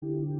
you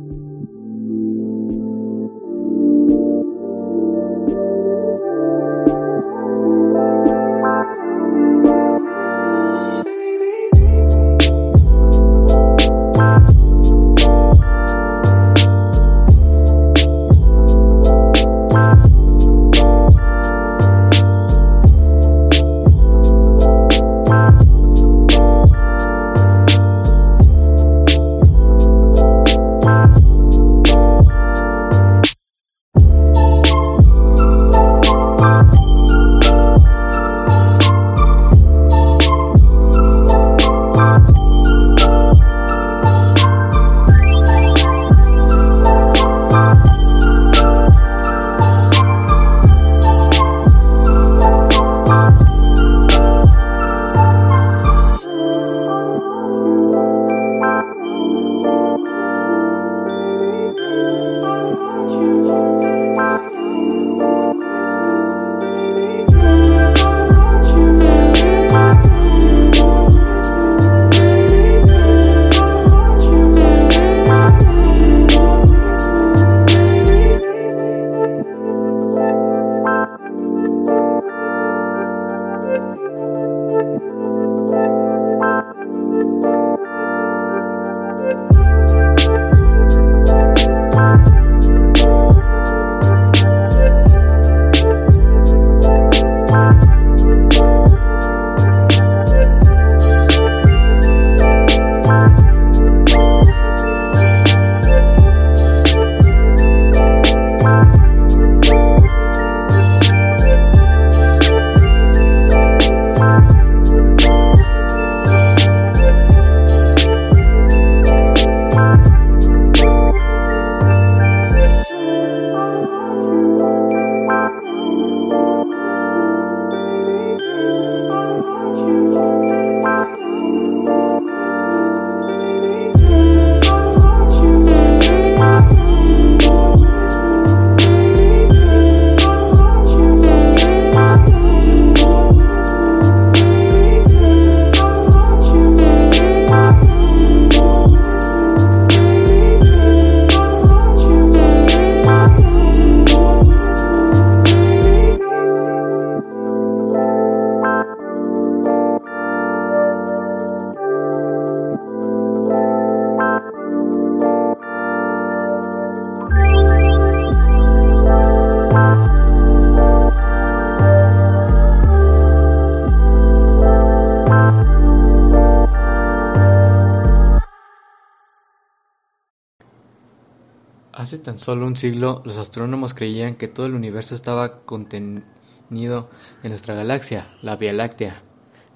Hace tan solo un siglo, los astrónomos creían que todo el universo estaba contenido en nuestra galaxia, la Vía Láctea.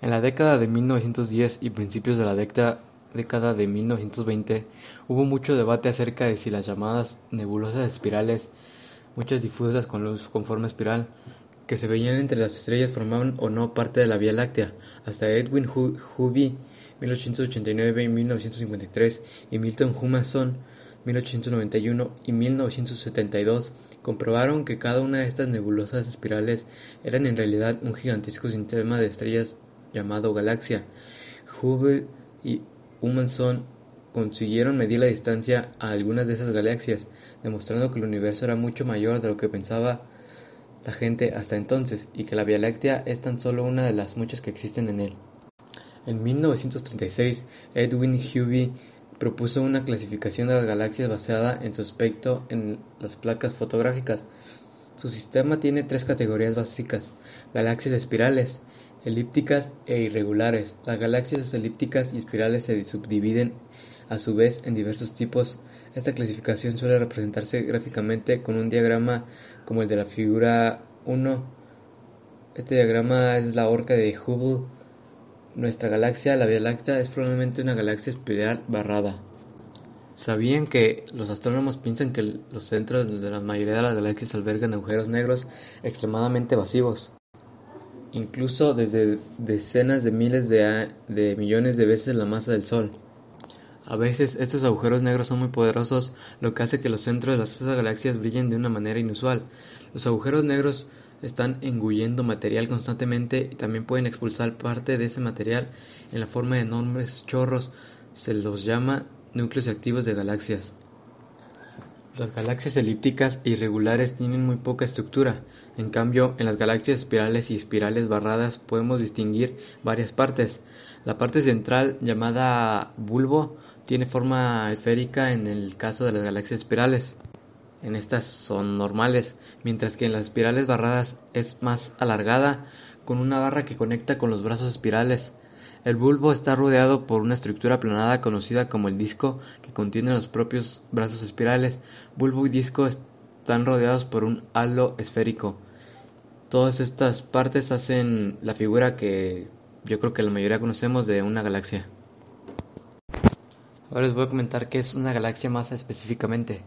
En la década de 1910 y principios de la década de 1920 hubo mucho debate acerca de si las llamadas nebulosas espirales, muchas difusas con luz con forma espiral, que se veían entre las estrellas formaban o no parte de la Vía Láctea. Hasta Edwin Hubble 1889 y 1953 y Milton Humason 1891 y 1972 comprobaron que cada una de estas nebulosas espirales eran en realidad un gigantesco sistema de estrellas llamado galaxia. Hubble y Humason consiguieron medir la distancia a algunas de esas galaxias, demostrando que el universo era mucho mayor de lo que pensaba la gente hasta entonces y que la Vía Láctea es tan solo una de las muchas que existen en él. En 1936, Edwin Hubble propuso una clasificación de las galaxias basada en su aspecto en las placas fotográficas. Su sistema tiene tres categorías básicas: galaxias espirales, elípticas e irregulares. Las galaxias elípticas y espirales se subdividen a su vez en diversos tipos. Esta clasificación suele representarse gráficamente con un diagrama como el de la figura 1. Este diagrama es la horca de Hubble nuestra galaxia, la Vía Láctea, es probablemente una galaxia espiral barrada. ¿Sabían que los astrónomos piensan que los centros de la mayoría de las galaxias albergan agujeros negros extremadamente masivos? Incluso desde decenas de miles de, de millones de veces la masa del Sol. A veces estos agujeros negros son muy poderosos, lo que hace que los centros de las galaxias brillen de una manera inusual. Los agujeros negros están engullendo material constantemente y también pueden expulsar parte de ese material en la forma de enormes chorros. Se los llama núcleos activos de galaxias. Las galaxias elípticas e irregulares tienen muy poca estructura, en cambio en las galaxias espirales y espirales barradas podemos distinguir varias partes. La parte central, llamada bulbo, tiene forma esférica en el caso de las galaxias espirales. En estas son normales, mientras que en las espirales barradas es más alargada, con una barra que conecta con los brazos espirales. El bulbo está rodeado por una estructura aplanada conocida como el disco, que contiene los propios brazos espirales. Bulbo y disco están rodeados por un halo esférico. Todas estas partes hacen la figura que yo creo que la mayoría conocemos de una galaxia. Ahora les voy a comentar qué es una galaxia más específicamente.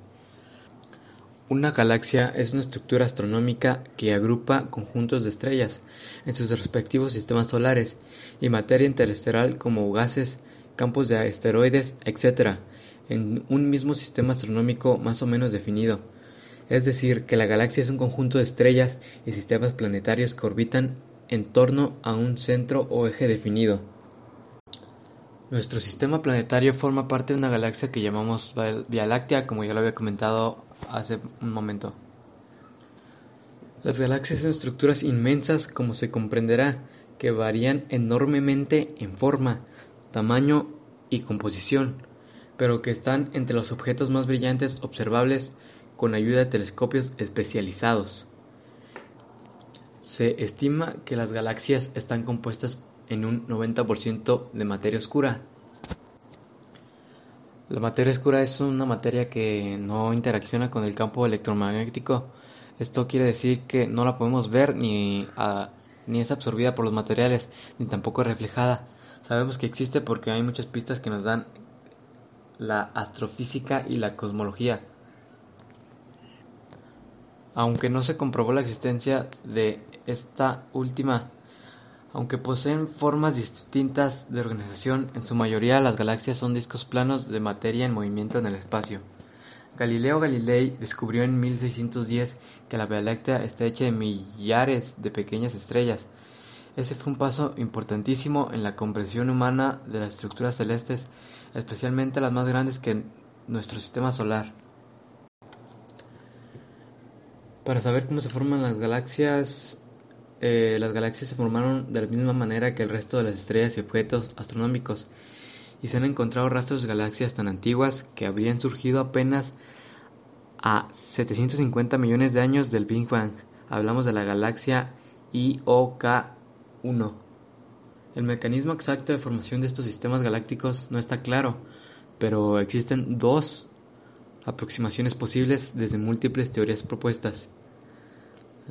Una galaxia es una estructura astronómica que agrupa conjuntos de estrellas en sus respectivos sistemas solares y materia interestelar como gases, campos de asteroides, etc., en un mismo sistema astronómico más o menos definido. Es decir, que la galaxia es un conjunto de estrellas y sistemas planetarios que orbitan en torno a un centro o eje definido. Nuestro sistema planetario forma parte de una galaxia que llamamos Vía Láctea, como ya lo había comentado hace un momento. Las galaxias son estructuras inmensas, como se comprenderá, que varían enormemente en forma, tamaño y composición, pero que están entre los objetos más brillantes observables con ayuda de telescopios especializados. Se estima que las galaxias están compuestas en un 90% de materia oscura. La materia oscura es una materia que no interacciona con el campo electromagnético. Esto quiere decir que no la podemos ver ni, ni es absorbida por los materiales, ni tampoco reflejada. Sabemos que existe porque hay muchas pistas que nos dan la astrofísica y la cosmología. Aunque no se comprobó la existencia de esta última aunque poseen formas distintas de organización, en su mayoría las galaxias son discos planos de materia en movimiento en el espacio. Galileo Galilei descubrió en 1610 que la Vía Láctea está hecha de millares de pequeñas estrellas. Ese fue un paso importantísimo en la comprensión humana de las estructuras celestes, especialmente las más grandes que nuestro sistema solar. Para saber cómo se forman las galaxias, eh, las galaxias se formaron de la misma manera que el resto de las estrellas y objetos astronómicos, y se han encontrado rastros de galaxias tan antiguas que habrían surgido apenas a 750 millones de años del Big Bang. Hablamos de la galaxia IOK-1. El mecanismo exacto de formación de estos sistemas galácticos no está claro, pero existen dos aproximaciones posibles desde múltiples teorías propuestas.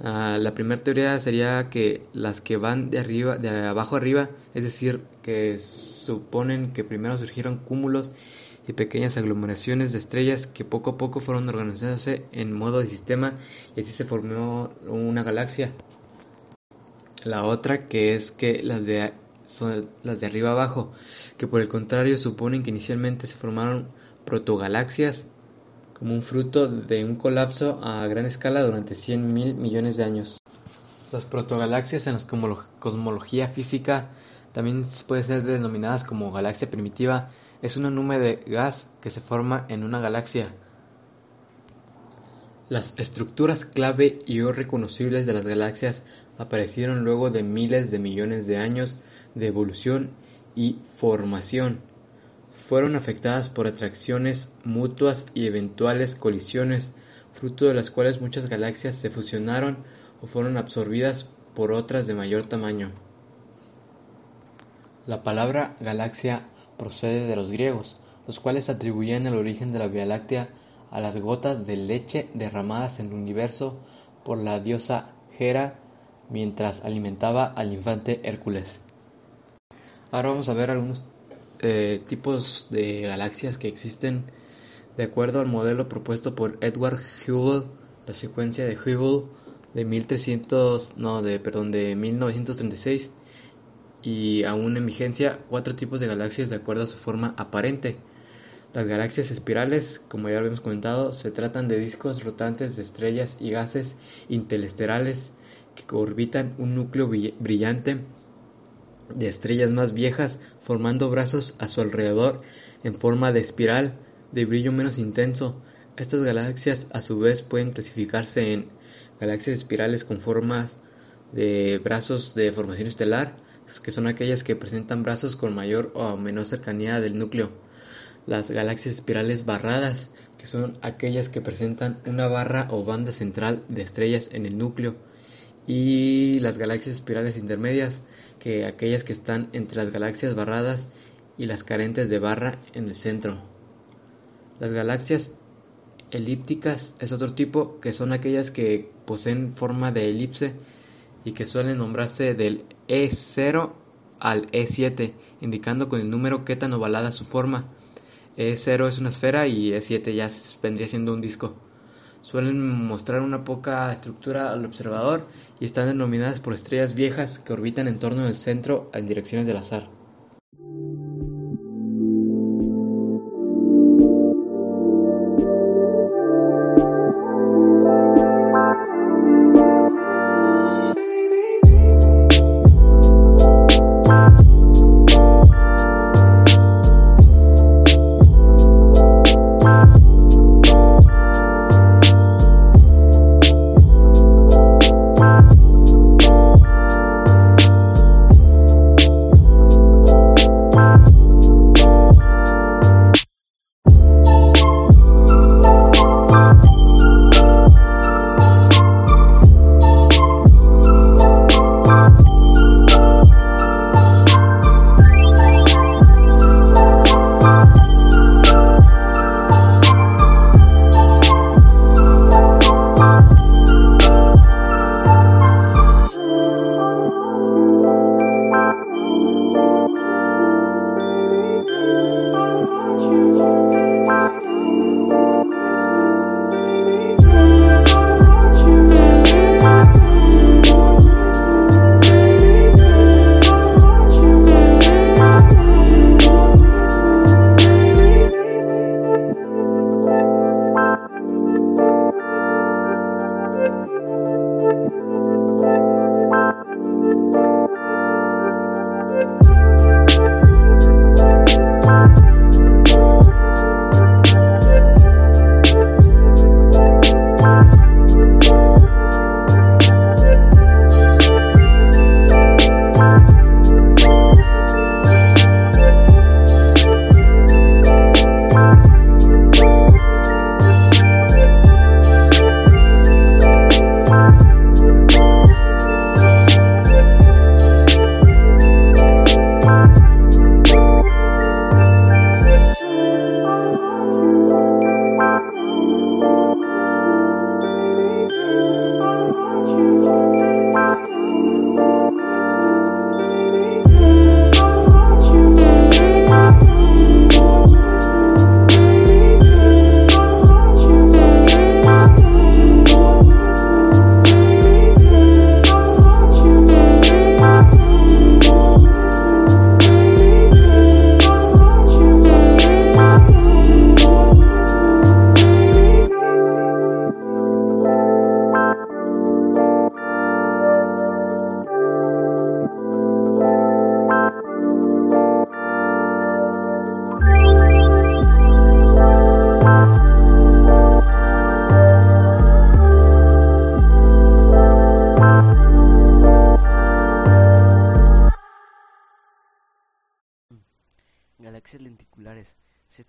Ah, la primera teoría sería que las que van de arriba, de abajo arriba, es decir, que suponen que primero surgieron cúmulos y pequeñas aglomeraciones de estrellas que poco a poco fueron organizándose en modo de sistema y así se formó una galaxia. La otra que es que las de son las de arriba abajo, que por el contrario suponen que inicialmente se formaron protogalaxias como un fruto de un colapso a gran escala durante 100 mil millones de años. Las protogalaxias en la cosmología física también pueden ser denominadas como galaxia primitiva. Es una nube de gas que se forma en una galaxia. Las estructuras clave y o reconocibles de las galaxias aparecieron luego de miles de millones de años de evolución y formación fueron afectadas por atracciones mutuas y eventuales colisiones, fruto de las cuales muchas galaxias se fusionaron o fueron absorbidas por otras de mayor tamaño. La palabra galaxia procede de los griegos, los cuales atribuían el origen de la Vía Láctea a las gotas de leche derramadas en el universo por la diosa Hera mientras alimentaba al infante Hércules. Ahora vamos a ver algunos eh, tipos de galaxias que existen de acuerdo al modelo propuesto por Edward Hubble, la secuencia de Hubble de 1300, no, de perdón, de 1936 y aún en vigencia cuatro tipos de galaxias de acuerdo a su forma aparente. Las galaxias espirales, como ya habíamos comentado, se tratan de discos rotantes de estrellas y gases interestelares que orbitan un núcleo brillante de estrellas más viejas formando brazos a su alrededor en forma de espiral de brillo menos intenso. Estas galaxias a su vez pueden clasificarse en galaxias espirales con formas de brazos de formación estelar, que son aquellas que presentan brazos con mayor o menor cercanía del núcleo. Las galaxias espirales barradas, que son aquellas que presentan una barra o banda central de estrellas en el núcleo. Y las galaxias espirales intermedias, que aquellas que están entre las galaxias barradas y las carentes de barra en el centro. Las galaxias elípticas es otro tipo, que son aquellas que poseen forma de elipse y que suelen nombrarse del E0 al E7, indicando con el número qué tan ovalada su forma. E0 es una esfera y E7 ya vendría siendo un disco. Suelen mostrar una poca estructura al observador y están denominadas por estrellas viejas que orbitan en torno del centro en direcciones del azar.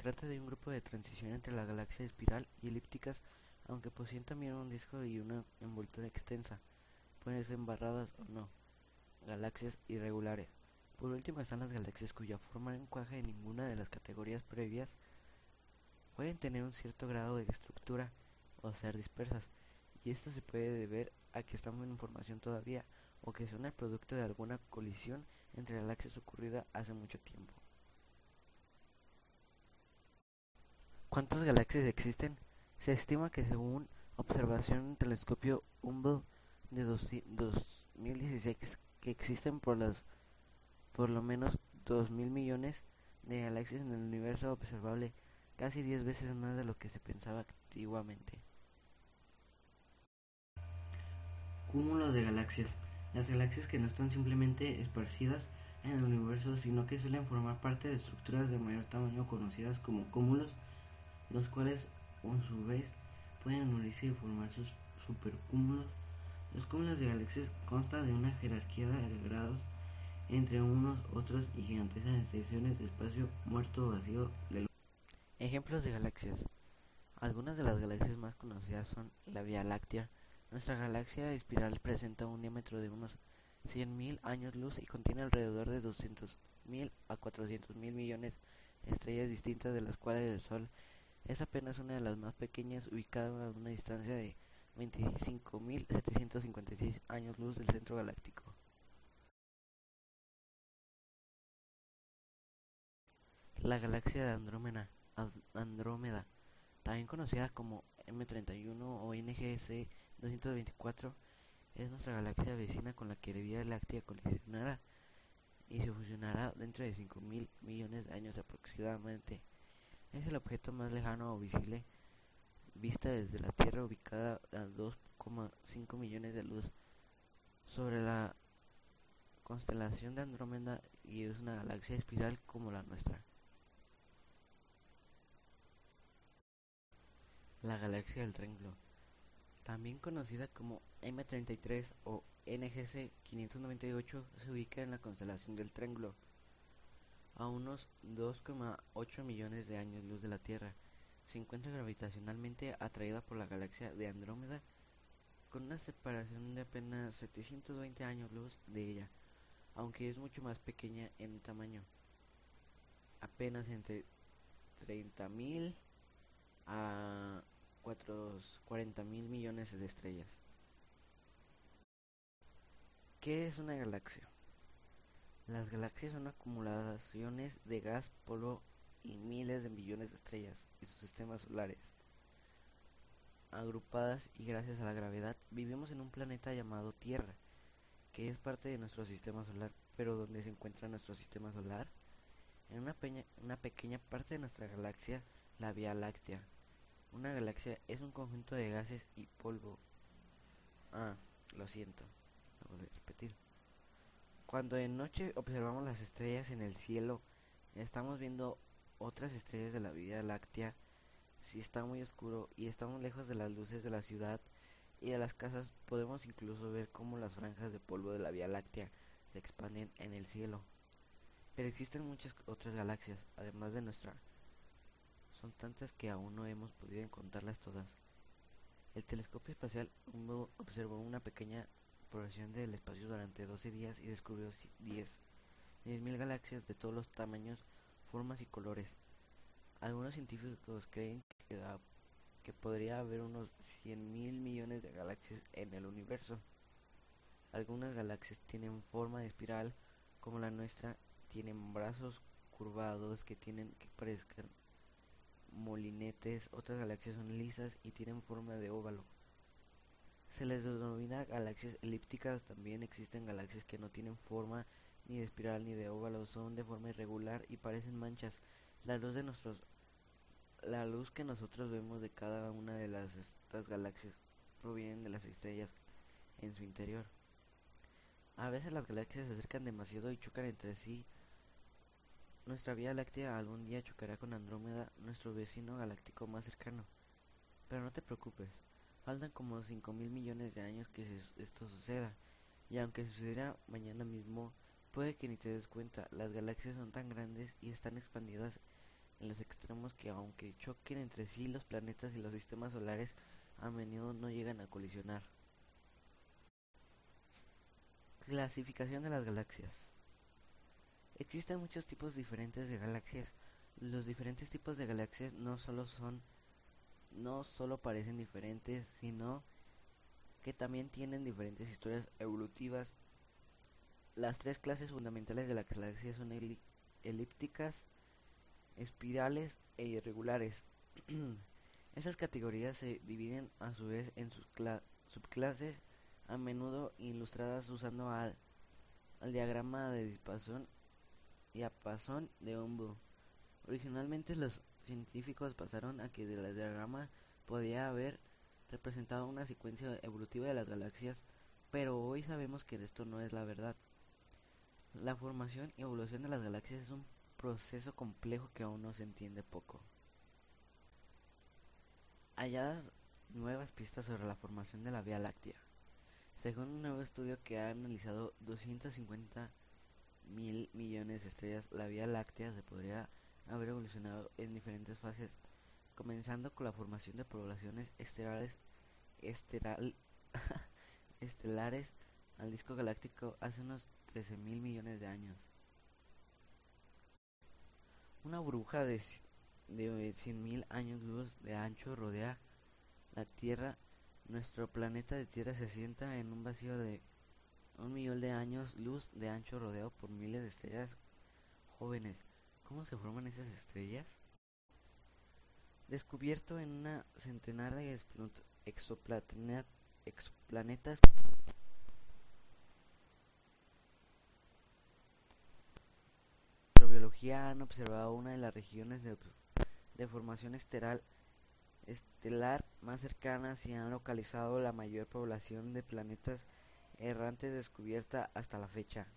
Trata de un grupo de transición entre la galaxia espiral y elípticas, aunque poseen también un disco y una envoltura extensa. Pueden ser embarradas o no. Galaxias irregulares. Por último están las galaxias cuya forma no encaja en ninguna de las categorías previas. Pueden tener un cierto grado de estructura o ser dispersas, y esto se puede deber a que estamos en formación todavía o que son el producto de alguna colisión entre galaxias ocurrida hace mucho tiempo. ¿Cuántas galaxias existen? Se estima que según observación en el telescopio Hubble de 2016 que existen por las por lo menos 2.000 millones de galaxias en el universo observable, casi 10 veces más de lo que se pensaba antiguamente. Cúmulos de galaxias. Las galaxias que no están simplemente esparcidas en el universo, sino que suelen formar parte de estructuras de mayor tamaño conocidas como cúmulos los cuales a su vez pueden unirse y formar sus supercúmulos. Los cúmulos de galaxias constan de una jerarquía de grados entre unos, otros y gigantescas extensiones de espacio muerto vacío del Ejemplos de galaxias. Algunas de las galaxias más conocidas son la Vía Láctea. Nuestra galaxia espiral presenta un diámetro de unos 100.000 años luz y contiene alrededor de 200.000 a 400.000 millones de estrellas distintas de las cuales el Sol es apenas una de las más pequeñas ubicada a una distancia de 25.756 años luz del centro galáctico. La galaxia de Andrómeda, Andrómeda, también conocida como M31 o NGC 224, es nuestra galaxia vecina con la que la Vía Láctea colisionará y se fusionará dentro de 5.000 millones de años aproximadamente. Es el objeto más lejano o visible vista desde la Tierra ubicada a 2,5 millones de luz sobre la constelación de Andrómeda y es una galaxia espiral como la nuestra. La galaxia del Triángulo, también conocida como M33 o NGC 598, se ubica en la constelación del Triángulo, a unos 2,8 millones de años luz de la Tierra. Se encuentra gravitacionalmente atraída por la galaxia de Andrómeda, con una separación de apenas 720 años luz de ella, aunque es mucho más pequeña en tamaño, apenas entre 30.000 a 40 mil millones de estrellas. ¿Qué es una galaxia? Las galaxias son acumulaciones de gas, polvo y miles de millones de estrellas y sus sistemas solares. Agrupadas y gracias a la gravedad, vivimos en un planeta llamado Tierra, que es parte de nuestro sistema solar, pero ¿dónde se encuentra nuestro sistema solar? En una, una pequeña parte de nuestra galaxia, la Vía Láctea, una galaxia es un conjunto de gases y polvo. Ah, lo siento. Vamos a repetir. Cuando de noche observamos las estrellas en el cielo, estamos viendo otras estrellas de la Vía Láctea. Si está muy oscuro y estamos lejos de las luces de la ciudad y de las casas, podemos incluso ver cómo las franjas de polvo de la Vía Láctea se expanden en el cielo. Pero existen muchas otras galaxias, además de nuestra son tantas que aún no hemos podido encontrarlas todas. El telescopio espacial observó una pequeña porción del espacio durante 12 días y descubrió 10, 10.000 galaxias de todos los tamaños, formas y colores. Algunos científicos creen que, que podría haber unos 100.000 millones de galaxias en el universo. Algunas galaxias tienen forma de espiral, como la nuestra, tienen brazos curvados que tienen que parezcan molinetes, otras galaxias son lisas y tienen forma de óvalo. Se les denomina galaxias elípticas, también existen galaxias que no tienen forma ni de espiral ni de óvalo, son de forma irregular y parecen manchas. La luz de nuestros la luz que nosotros vemos de cada una de las estas galaxias provienen de las estrellas en su interior. A veces las galaxias se acercan demasiado y chocan entre sí nuestra Vía Láctea algún día chocará con Andrómeda, nuestro vecino galáctico más cercano. Pero no te preocupes, faltan como 5 mil millones de años que esto suceda, y aunque sucediera mañana mismo, puede que ni te des cuenta, las galaxias son tan grandes y están expandidas en los extremos que aunque choquen entre sí los planetas y los sistemas solares, a menudo no llegan a colisionar. Clasificación de las galaxias. Existen muchos tipos diferentes de galaxias. Los diferentes tipos de galaxias no solo son no solo parecen diferentes, sino que también tienen diferentes historias evolutivas. Las tres clases fundamentales de las galaxias son elípticas, espirales e irregulares. Esas categorías se dividen a su vez en sus subclases, a menudo ilustradas usando al, diagrama de dispersión y a pasón de Umbu. Originalmente los científicos pasaron a que del diagrama podía haber representado una secuencia evolutiva de las galaxias, pero hoy sabemos que esto no es la verdad. La formación y evolución de las galaxias es un proceso complejo que aún no se entiende poco. halladas nuevas pistas sobre la formación de la Vía Láctea. Según un nuevo estudio que ha analizado 250 mil millones de estrellas, la Vía Láctea se podría haber evolucionado en diferentes fases, comenzando con la formación de poblaciones estelares, estelares al disco galáctico hace unos 13 mil millones de años. Una bruja de, de 100 mil años luz de ancho rodea la Tierra. Nuestro planeta de Tierra se sienta en un vacío de un millón de años luz de ancho rodeado por miles de estrellas jóvenes. ¿Cómo se forman esas estrellas? Descubierto en una centenar de exoplanetas biología han observado una de las regiones de, formación estelar, estelar más cercanas y han localizado la mayor población de planetas errantes descubierta hasta la fecha.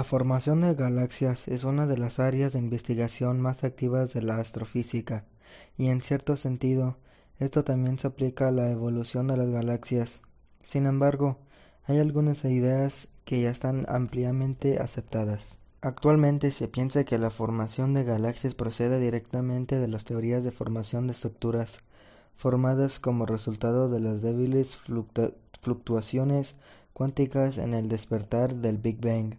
La formación de galaxias es una de las áreas de investigación más activas de la astrofísica, y en cierto sentido, esto también se aplica a la evolución de las galaxias. Sin embargo, hay algunas ideas que ya están ampliamente aceptadas. Actualmente se piensa que la formación de galaxias procede directamente de las teorías de formación de estructuras formadas como resultado de las débiles fluctuaciones cuánticas en el despertar del Big Bang.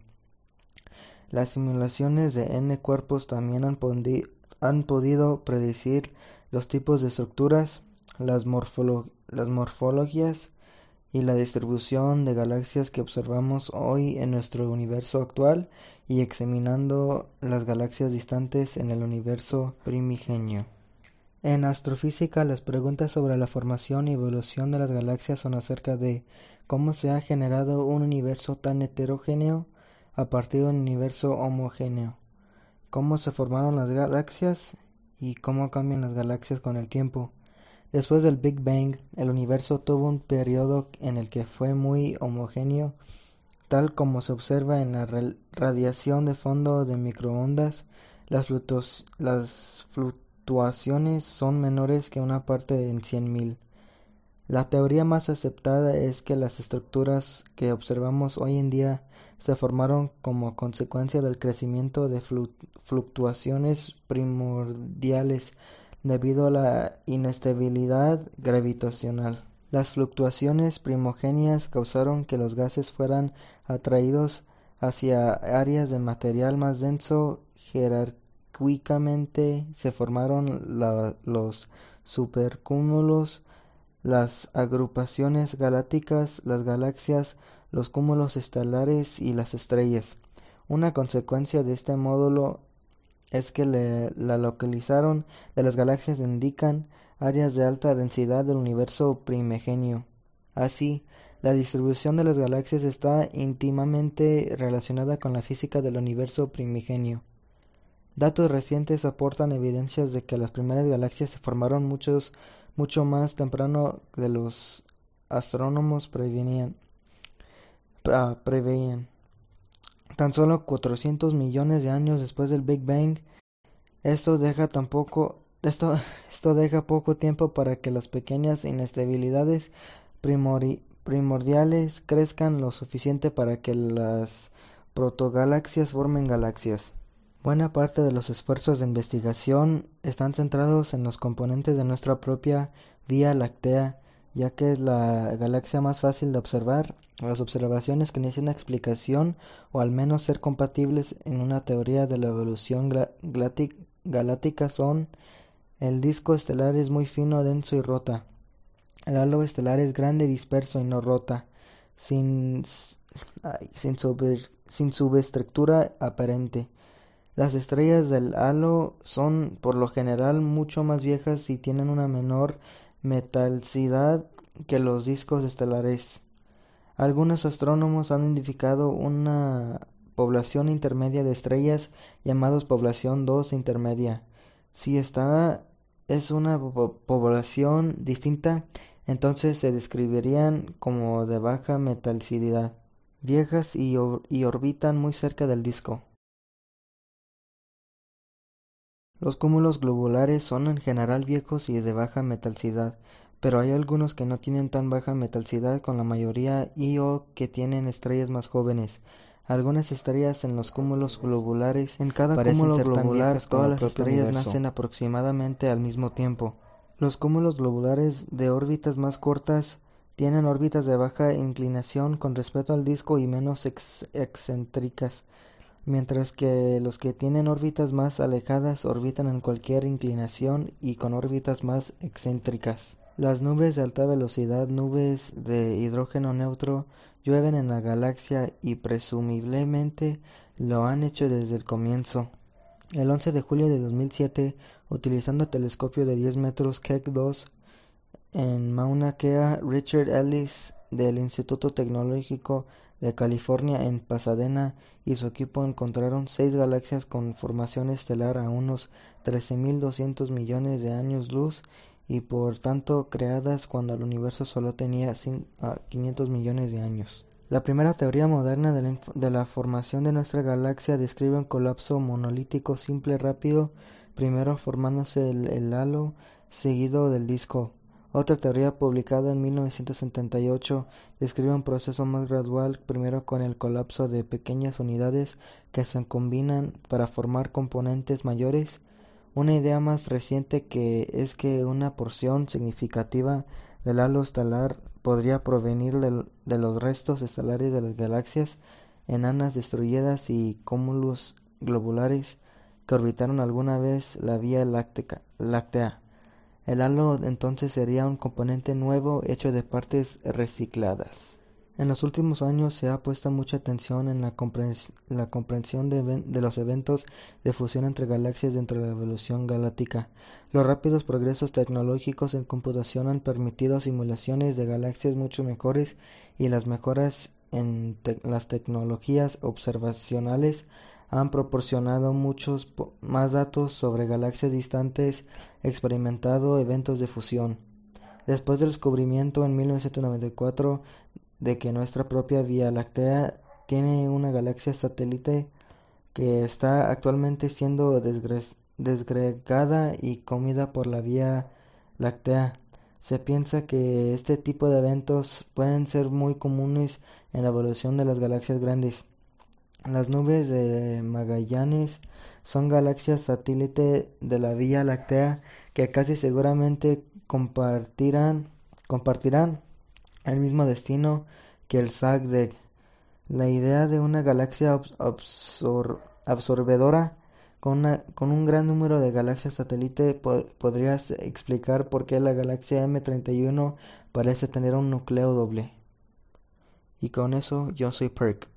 Las simulaciones de n cuerpos también han, podido predecir los tipos de estructuras, las, las morfologías y la distribución de galaxias que observamos hoy en nuestro universo actual y examinando las galaxias distantes en el universo primigenio. En astrofísica, las preguntas sobre la formación y evolución de las galaxias son acerca de cómo se ha generado un universo tan heterogéneo a partir de un universo homogéneo, cómo se formaron las galaxias y cómo cambian las galaxias con el tiempo. Después del Big Bang, el universo tuvo un periodo en el que fue muy homogéneo, tal como se observa en la radiación de fondo de microondas. Las, fluctuaciones son menores que una parte en cien mil. La teoría más aceptada es que las estructuras que observamos hoy en día se formaron como consecuencia del crecimiento de fluctuaciones primordiales debido a la inestabilidad gravitacional. Las fluctuaciones primogenias causaron que los gases fueran atraídos hacia áreas de material más denso jerárquico se formaron los supercúmulos, las agrupaciones galácticas, las galaxias, los cúmulos estelares y las estrellas. Una consecuencia de este módulo es que la localizaron de las galaxias indican áreas de alta densidad del universo primigenio. Así, la distribución de las galaxias está íntimamente relacionada con la física del universo primigenio. Datos recientes aportan evidencias de que las primeras galaxias se formaron muchos, mucho más temprano de los astrónomos prevenían, ah, preveían. Tan solo 400 millones de años después del Big Bang, esto deja tampoco esto, esto deja poco tiempo para que las pequeñas inestabilidades primordiales crezcan lo suficiente para que las protogalaxias formen galaxias. Buena parte de los esfuerzos de investigación están centrados en los componentes de nuestra propia Vía Láctea, ya que es la galaxia más fácil de observar. Las observaciones que necesitan explicación o al menos ser compatibles en una teoría de la evolución galáctica son el disco estelar es muy fino, denso y rota. El halo estelar es grande, disperso y no rota, sin, sin, sin subestructura aparente. Las estrellas del halo son por lo general mucho más viejas y tienen una menor metalicidad que los discos estelares. Algunos astrónomos han identificado una población intermedia de estrellas llamados población 2 intermedia. Si esta es una población distinta, entonces se describirían como de baja metalicidad, viejas y orbitan muy cerca del disco. Los cúmulos globulares son en general viejos y de baja metalicidad, pero hay algunos que no tienen tan baja metalicidad con la mayoría y o que tienen estrellas más jóvenes. Algunas estrellas en los cúmulos globulares, en cada cúmulo globular todas las estrellas nacen aproximadamente al mismo tiempo. Los cúmulos globulares de órbitas más cortas tienen órbitas de baja inclinación con respecto al disco y menos excéntricas mientras que los que tienen órbitas más alejadas orbitan en cualquier inclinación y con órbitas más excéntricas. Las nubes de alta velocidad, nubes de hidrógeno neutro, llueven en la galaxia y presumiblemente lo han hecho desde el comienzo. El 11 de julio de 2007, utilizando telescopio de 10 metros Keck 2 en Mauna Kea, Richard Ellis del Instituto Tecnológico de California en Pasadena y su equipo encontraron seis galaxias con formación estelar a unos 13.200 millones de años luz y por tanto creadas cuando el universo solo tenía 500 millones de años. La primera teoría moderna de la, formación de nuestra galaxia describe un colapso monolítico simple rápido, primero formándose el halo seguido del disco otra teoría publicada en 1978 describe un proceso más gradual, primero con el colapso de pequeñas unidades que se combinan para formar componentes mayores. Una idea más reciente que es que una porción significativa del halo estelar podría provenir de los restos estelares de las galaxias enanas destruidas y cúmulos globulares que orbitaron alguna vez la Vía Láctea. El halo entonces sería un componente nuevo hecho de partes recicladas. En los últimos años se ha puesto mucha atención en la, comprensión de, los eventos de fusión entre galaxias dentro de la evolución galáctica. Los rápidos progresos tecnológicos en computación han permitido simulaciones de galaxias mucho mejores y las mejoras en las tecnologías observacionales han proporcionado muchos más datos sobre galaxias distantes experimentado eventos de fusión. Después del descubrimiento en 1994 de que nuestra propia Vía Láctea tiene una galaxia satélite que está actualmente siendo desgregada y comida por la Vía Láctea. Se piensa que este tipo de eventos pueden ser muy comunes en la evolución de las galaxias grandes. Las nubes de Magallanes son galaxias satélite de la Vía Láctea que casi seguramente compartirán, compartirán el mismo destino que el SAG La idea de una galaxia absorbedora con, con, un gran número de galaxias satélite podría explicar por qué la galaxia M31 parece tener un núcleo doble. Y con eso yo soy Perk.